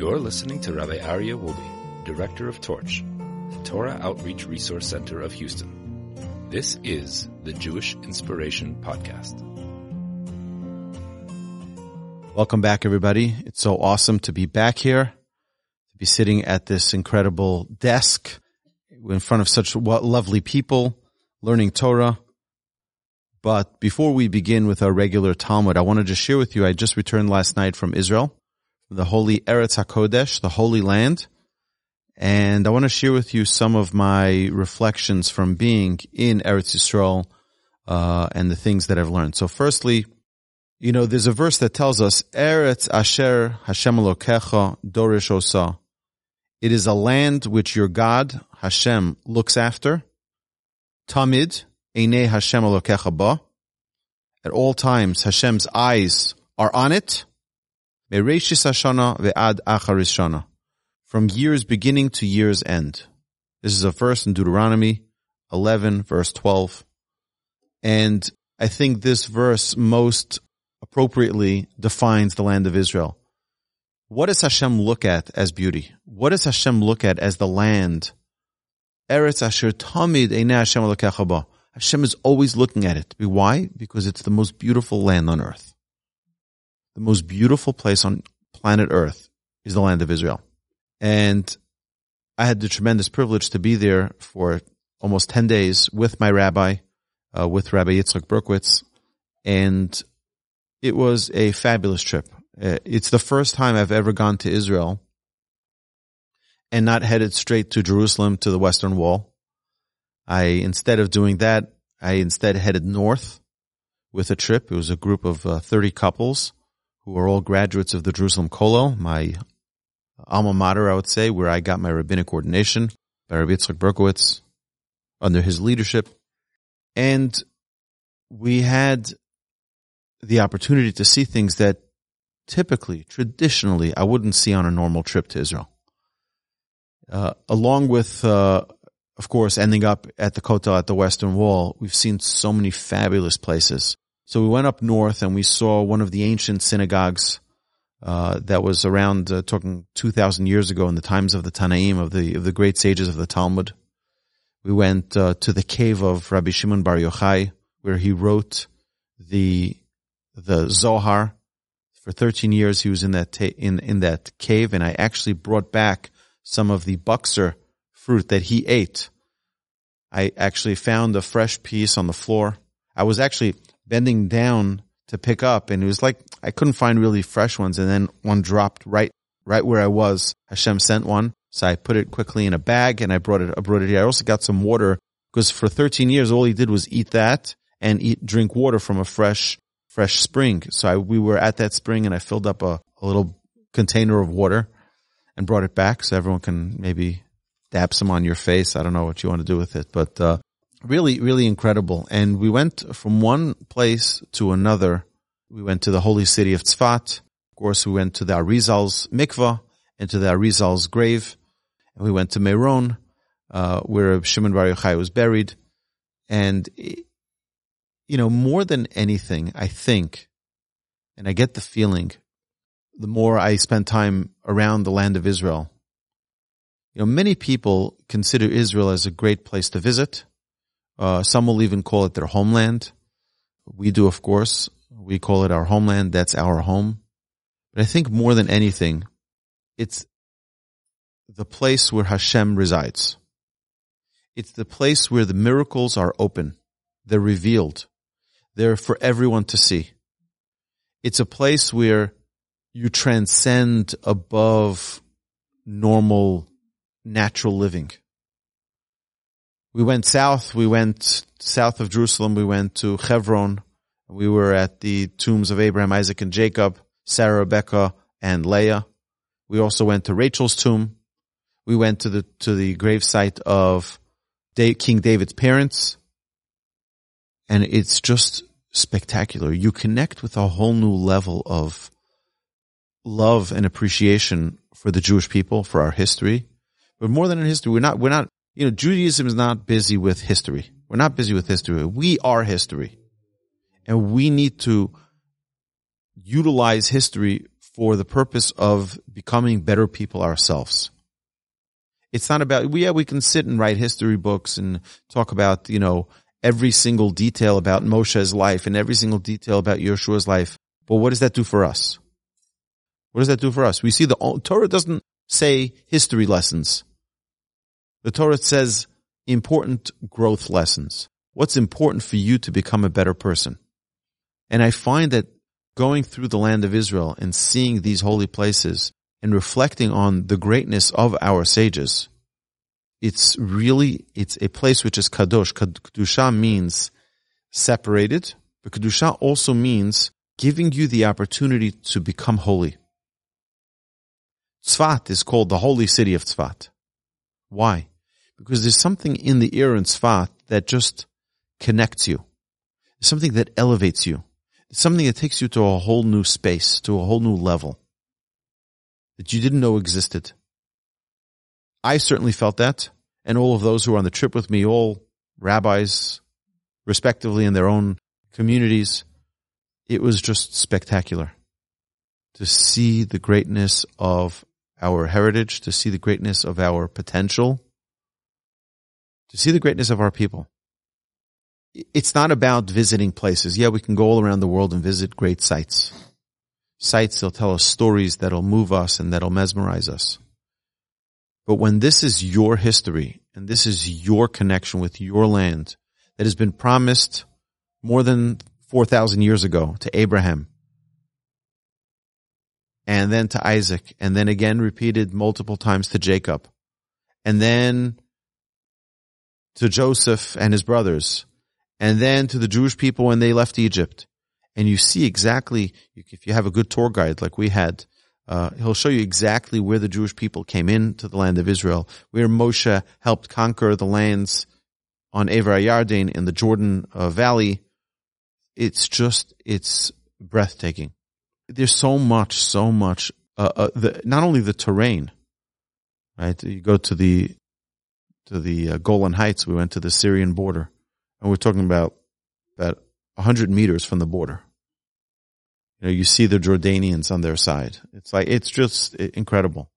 You're listening to Rabbi Aryeh Wolbe, Director of Torch, the Torah Outreach Resource Center of Houston. This is the Jewish Inspiration Podcast. Welcome back, everybody. It's so awesome to be back here, to be sitting at this incredible desk in front of such lovely people, learning Torah. But before we begin with our regular Talmud, I want to share with you, I just returned last night from Israel, the holy Eretz HaKodesh, the Holy Land. And I want to share with you some of my reflections from being in Eretz Yisrael, uh, and the things that I've learned. So firstly, you know, there's a verse that tells us, Eretz Asher Hashem Elokecha Dorish Osa. It is a land which your God, Hashem, looks after. Tamid, Einei Hashem Elokecha ba. At all times, Hashem's eyes are on it. From year's beginning to year's end. This is a verse in Deuteronomy 11, verse 12. And I think this verse most appropriately defines the land of Israel. What does Hashem look at as beauty? What does Hashem look at as the land? Eretz Asher Tamid Hashem is always looking at it. Why? Because it's the most beautiful land on earth. The most beautiful place on planet earth is the land of Israel. And I had the tremendous privilege to be there for almost 10 days with my rabbi, uh, with Rabbi Yitzchak Berkowitz. And it was a fabulous trip. Uh, it's the first time I've ever gone to Israel and not headed straight to Jerusalem to the Western Wall. I, instead of doing that, I instead headed north with a trip. It was a group of uh, 30 couples who are all graduates of the Jerusalem Kollel, my alma mater, I would say, where I got my rabbinic ordination by Rabbi Yitzchak Berkowitz under his leadership. And we had the opportunity to see things that typically, traditionally, I wouldn't see on a normal trip to Israel. Uh, along with uh, of course, ending up at the Kotel at the Western Wall, we've seen so many fabulous places. So we went up north and we saw one of the ancient synagogues uh, that was around uh, talking 2,000 years ago in the times of the Tanaim, of the, of the great sages of the Talmud. We went uh, to the cave of Rabbi Shimon Bar Yochai, where he wrote the the Zohar. For 13 years, he was in that ta- in in that cave, and I actually brought back some of the bokser fruit that he ate. I actually found a fresh piece on the floor. I was actually bending down to pick up and it was like, I couldn't find really fresh ones. And then one dropped right, right where I was. Hashem sent one. So I put it quickly in a bag and I brought it, I brought it here. I also got some water because for 13 years, all he did was eat that and eat, drink water from a fresh, fresh spring. So I, we were at that spring and I filled up a, a little container of water and brought it back so everyone can maybe dab some on your face. I don't know what you want to do with it, but uh, really, really incredible. And we went from one place to another. We went to the holy city of Tzfat. Of course, we went to the Arizal's mikvah and to the Arizal's grave. And we went to Meron, uh, where Shimon Bar Yochai was buried. And, you know, more than anything, I think, and I get the feeling, the more I spend time around the land of Israel, you know, many people consider Israel as a great place to visit. Uh, some will even call it their homeland. We do, of course. We call it our homeland. That's our home. But I think more than anything, it's the place where Hashem resides. It's the place where the miracles are open. They're revealed. They're for everyone to see. It's a place where you transcend above normal natural living. We went south. We went south of Jerusalem. We went to Hebron. We were at the tombs of Abraham, Isaac, and Jacob, Sarah, Rebecca, and Leah. We also went to Rachel's tomb. We went to the to the gravesite of King David's parents, and it's just spectacular. You connect with a whole new level of love and appreciation for the Jewish people, for our history, but more than in history, we're not, we're not, you know, Judaism is not busy with history. We're not busy with history. We are history. And we need to utilize history for the purpose of becoming better people ourselves. It's not about, yeah, we can sit and write history books and talk about, you know, every single detail about Moshe's life and every single detail about Yeshua's life. But what does that do for us? What does that do for us? We see the Torah doesn't say history lessons. The Torah says important growth lessons. What's important for you to become a better person? And I find that going through the land of Israel and seeing these holy places and reflecting on the greatness of our sages, it's really, it's a place which is kadosh. Kedusha means separated, but kedusha also means giving you the opportunity to become holy. Tzfat is called the holy city of Tzfat. Why? Because there's something in the air in Tzfat that just connects you. something that elevates you. Something that takes you to a whole new space, to a whole new level that you didn't know existed. I certainly felt that, and all of those who were on the trip with me, all rabbis, respectively in their own communities, it was just spectacular to see the greatness of our heritage, to see the greatness of our potential, to see the greatness of our people. It's not about visiting places. Yeah, we can go all around the world and visit great sites. Sites that'll tell us stories that'll move us and that'll mesmerize us. But when this is your history and this is your connection with your land that has been promised more than 4,000 years ago to Abraham and then to Isaac and then again repeated multiple times to Jacob and then to Joseph and his brothers and then to the Jewish people when they left Egypt. And you see exactly, if you have a good tour guide like we had, uh, he'll show you exactly where the Jewish people came into the land of Israel, where Moshe helped conquer the lands on Ever Yarden in the Jordan uh, Valley. It's just, it's breathtaking. There's so much, so much, uh, uh the, not only the terrain, right? You go to the, to the uh, Golan Heights, we went to the Syrian border and we're talking about about 100 meters from the border. You know, you see the Jordanians on their side. It's like, it's just incredible.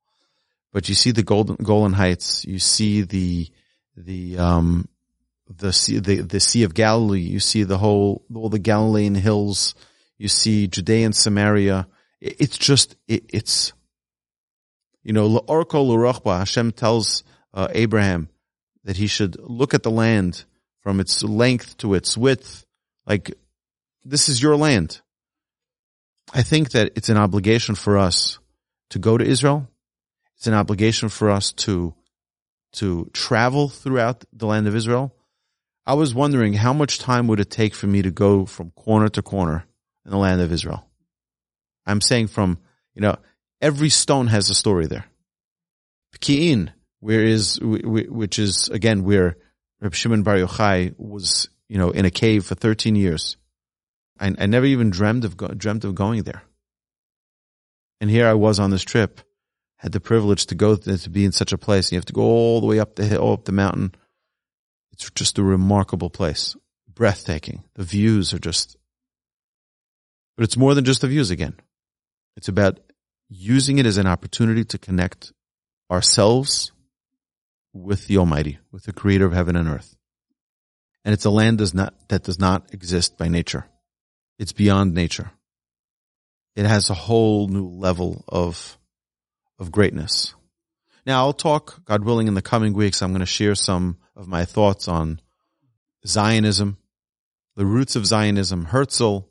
But you see the Golden, Golan Heights, you see the, the, um, the sea, the, the Sea of Galilee, you see the whole, all the Galilean hills, you see Judea and Samaria. It's just, it, it's, you know, La'orko L'rochba, Hashem tells uh, Abraham that he should look at the land from its length to its width. Like, this is your land. I think that it's an obligation for us to go to Israel. It's an obligation for us to, to travel throughout the land of Israel. I was wondering how much time would it take for me to go from corner to corner in the land of Israel? I'm saying from, you know, every stone has a story there. Peki'in, where is, which is again where Reb Shimon Bar Yochai was, you know, in a cave for 13 years. I, I never even dreamed of, dreamt of going there. And here I was on this trip, had the privilege to go to be in such a place. And You have to go all the way up the hill, up the mountain. It's just a remarkable place. Breathtaking. The views are just, but it's more than just the views again. It's about using it as an opportunity to connect ourselves with the Almighty, with the creator of heaven and earth. And it's a land does not, that does not exist by nature. It's beyond nature. It has a whole new level of, of greatness. Now I'll talk, God willing, in the coming weeks. I'm going to share some of my thoughts on Zionism, the roots of Zionism, Herzl,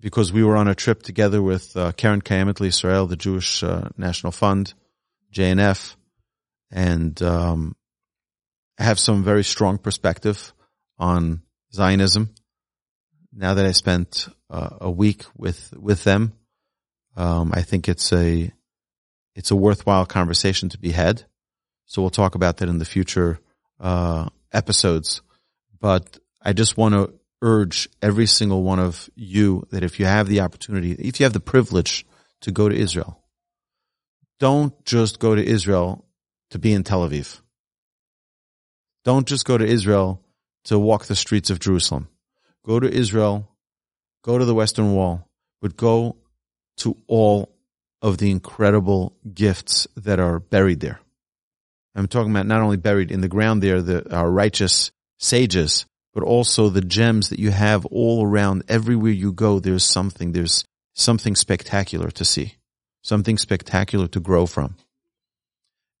because we were on a trip together with uh, Keren Kayemet Israel, the Jewish uh, National Fund, JNF, and um, have some very strong perspective on Zionism. Now that I spent uh, a week with with them, um, I think it's a it's a worthwhile conversation to be had. So we'll talk about that in the future uh, episodes. But I just want to urge every single one of you that if you have the opportunity, if you have the privilege to go to Israel, don't just go to Israel to be in Tel Aviv. Don't just go to Israel to walk the streets of Jerusalem. Go to Israel, go to the Western Wall, but go to all of the incredible gifts that are buried there. I'm talking about not only buried in the ground there, the, our righteous sages, but also the gems that you have all around. Everywhere you go, there's something, there's something spectacular to see, something spectacular to grow from.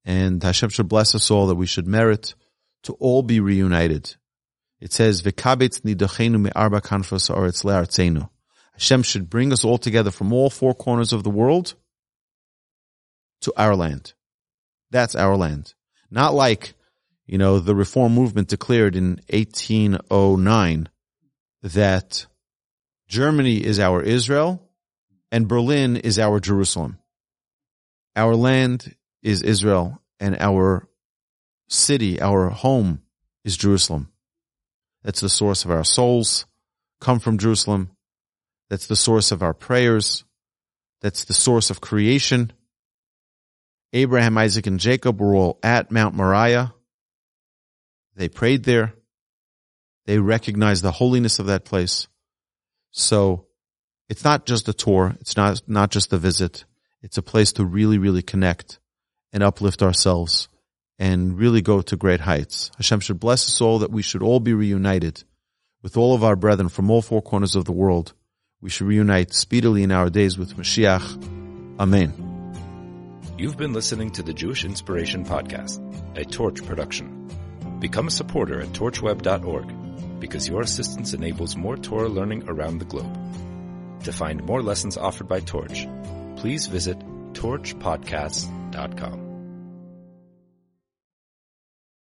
And Hashem should bless us all that we should merit to all be reunited. It says, "V'kabetz nidachenu me'arba kanfos haaretz le'artzenu." Hashem should bring us all together from all four corners of the world to our land. That's our land. Not like, you know, the reform movement declared in 1809 that Germany is our Israel and Berlin is our Jerusalem. Our land is Israel and our city, our home is Jerusalem. That's the source of our souls, come from Jerusalem. That's the source of our prayers. That's the source of creation. Abraham, Isaac, and Jacob were all at Mount Moriah. They prayed there. They recognized the holiness of that place. So it's not just a tour. It's not, not just a visit. It's a place to really, really connect and uplift ourselves and really go to great heights. Hashem should bless us all that we should all be reunited with all of our brethren from all four corners of the world. We should reunite speedily in our days with Mashiach. Amen. You've been listening to the Jewish Inspiration Podcast, a Torch production. Become a supporter at torchweb.org because your assistance enables more Torah learning around the globe. To find more lessons offered by Torch, please visit torchpodcasts.com.